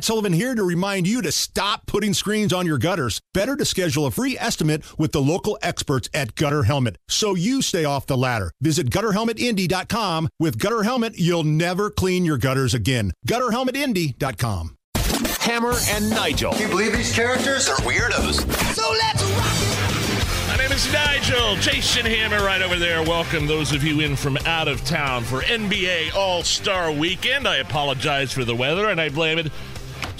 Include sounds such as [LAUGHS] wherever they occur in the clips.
Matt Sullivan here to remind you to stop putting screens on your gutters. Better to schedule a free estimate with the local experts at Gutter Helmet so you stay off the ladder. Visit gutterhelmetindy.com. With Gutter Helmet, you'll never clean your gutters again. Gutterhelmetindy.com. Hammer and Nigel. Can you believe these characters are weirdos? So let's rock it. My name is Nigel. Jason Hammer right over there. Welcome those of you in from out of town for NBA All Star Weekend. I apologize for the weather and I blame it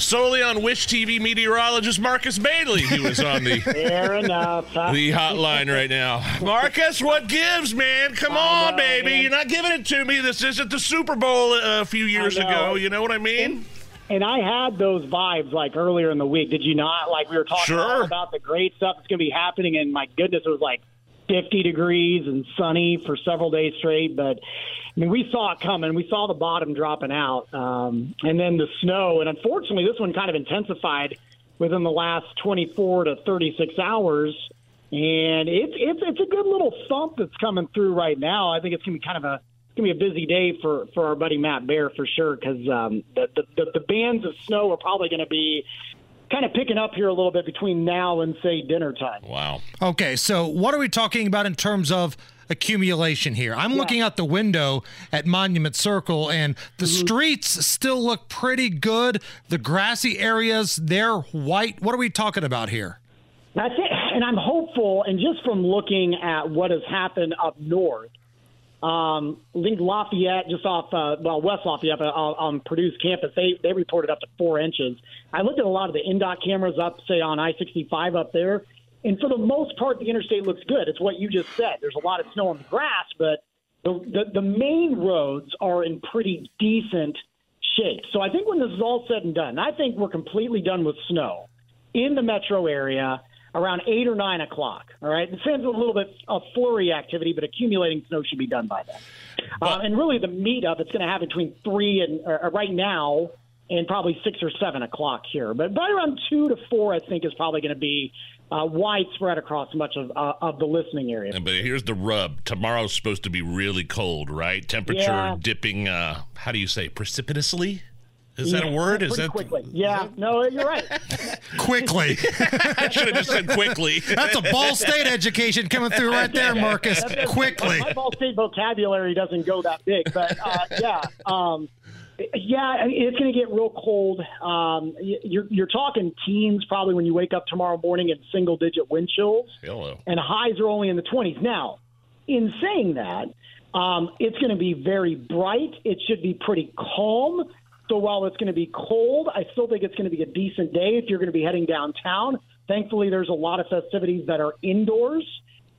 solely on Wish TV meteorologist Marcus Bailey, who is on the Fair enough. the hotline right now. Marcus, what gives, man? Come on, baby. You're not giving it to me. This isn't the Super Bowl uh, a few years ago. You know what I mean? And I had those vibes like earlier in the week. Did you not? Like we were talking Sure. about the great stuff that's going to be happening, and my goodness, it was like 50 degrees and sunny for several days straight. But I mean, we saw it coming. We saw the bottom dropping out, um, and then the snow. And unfortunately, this one kind of intensified within the last 24 to 36 hours. And it's it's it's a good little thump that's coming through right now. I think it's to be kind of a it's gonna be a busy day for for our buddy Matt Bear for sure because um, the, the the bands of snow are probably to be kind of picking up here a little bit between now and say dinner time. Wow. Okay, so what are we talking about in terms of accumulation here? I'm looking out the window at Monument Circle, and the mm-hmm. streets still look pretty good. The grassy areas, they're white. What are we talking about here? That's it. And I'm hopeful, and just from looking at what has happened up north, um, think Lafayette, just off, uh, well, West Lafayette uh, on Purdue's campus, they, they reported up to four inches. I looked at a lot of the INDOT cameras up, say, on I 65 up there, and for the most part, the interstate looks good. It's what you just said. There's a lot of snow on the grass, but the, the, the main roads are in pretty decent shape. So I think when this is all said and done, I think we're completely done with snow in the metro area around eight or nine o'clock. All right, it sends a little bit of flurry activity, but accumulating snow should be done by then. Um, and really, the meat of it's going to have between three and uh, right now and probably six or seven o'clock here. But by around two to four, I think is probably going to be uh, widespread across much of uh, of the listening area. But here's the rub. Tomorrow's supposed to be really cold, right? Temperature Yeah. dipping. Uh, how do you say? Precipitously. Is that a word? Is that quickly? Yeah, no, you're right. [LAUGHS] Quickly. [LAUGHS] I should have just said quickly. That's a Ball State education coming through right there, Marcus. Quickly. My Ball State vocabulary doesn't go that big, but uh, yeah, um, yeah, it's going to get real cold. Um, you're you're talking teens probably when you wake up tomorrow morning and single digit wind chills, Hello. and highs are only in the 20s. Now, in saying that, um, it's going to be very bright. It should be pretty calm. So while it's going to be cold, I still think it's going to be a decent day if you're going to be heading downtown. Thankfully, there's a lot of festivities that are indoors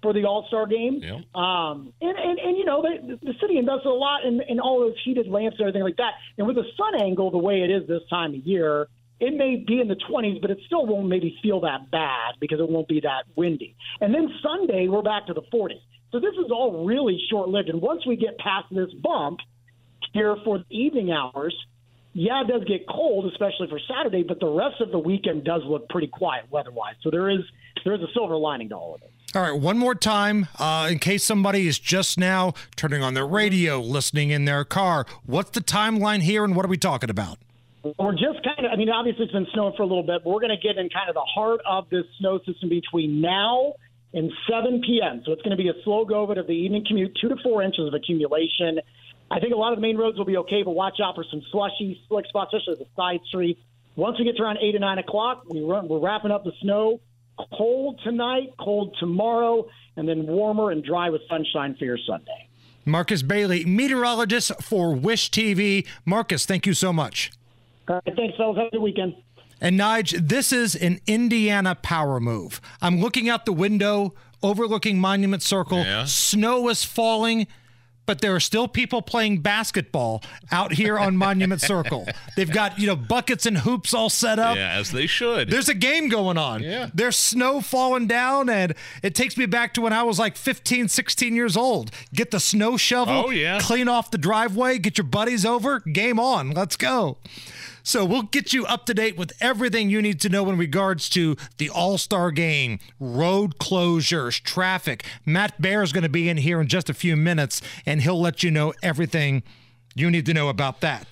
for the All Star game. Yeah. Um, and, and, and, you know, the, the city invests a lot in, in all those heated lamps and everything like that. And with the sun angle the way it is this time of year, it may be in the 20s, but it still won't maybe feel that bad because it won't be that windy. And then Sunday, we're back to the 40s. So this is all really short lived. And once we get past this bump here for the evening hours, yeah, it does get cold, especially for Saturday, but the rest of the weekend does look pretty quiet weather-wise. So there is there is a silver lining to all of it. All right, one more time, uh, in case somebody is just now turning on their radio, listening in their car. What's the timeline here, and what are we talking about? We're just kind of, I mean, obviously it's been snowing for a little bit, but we're going to get in kind of the heart of this snow system between now and 7 p.m. So it's going to be a slow go of it of the evening commute, two to four inches of accumulation. I think a lot of the main roads will be okay, but watch out for some slushy, slick spots, especially the side streets. Once we get to around 8 or 9 o'clock, we run, we're wrapping up the snow. Cold tonight, cold tomorrow, and then warmer and dry with sunshine for your Sunday. Marcus Bailey, meteorologist for Wish TV. Marcus, thank you so much. All right, thanks, fellas. Have a good weekend. And Nige, this is an Indiana power move. I'm looking out the window, overlooking Monument Circle. Yeah. Snow is falling, but there are still people playing basketball out here on Monument Circle. They've got, you know, buckets and hoops all set up. Yeah, as they should. There's a game going on. Yeah. There's snow falling down, and it takes me back to when I was like 15, 16 years old. Get the snow shovel, Oh, yeah. clean off the driveway, get your buddies over, game on. Let's go. So we'll get you up to date with everything you need to know in regards to the All Star game, road closures, traffic. Matt Bear is going to be in here in just a few minutes, and he'll let you know everything you need to know about that.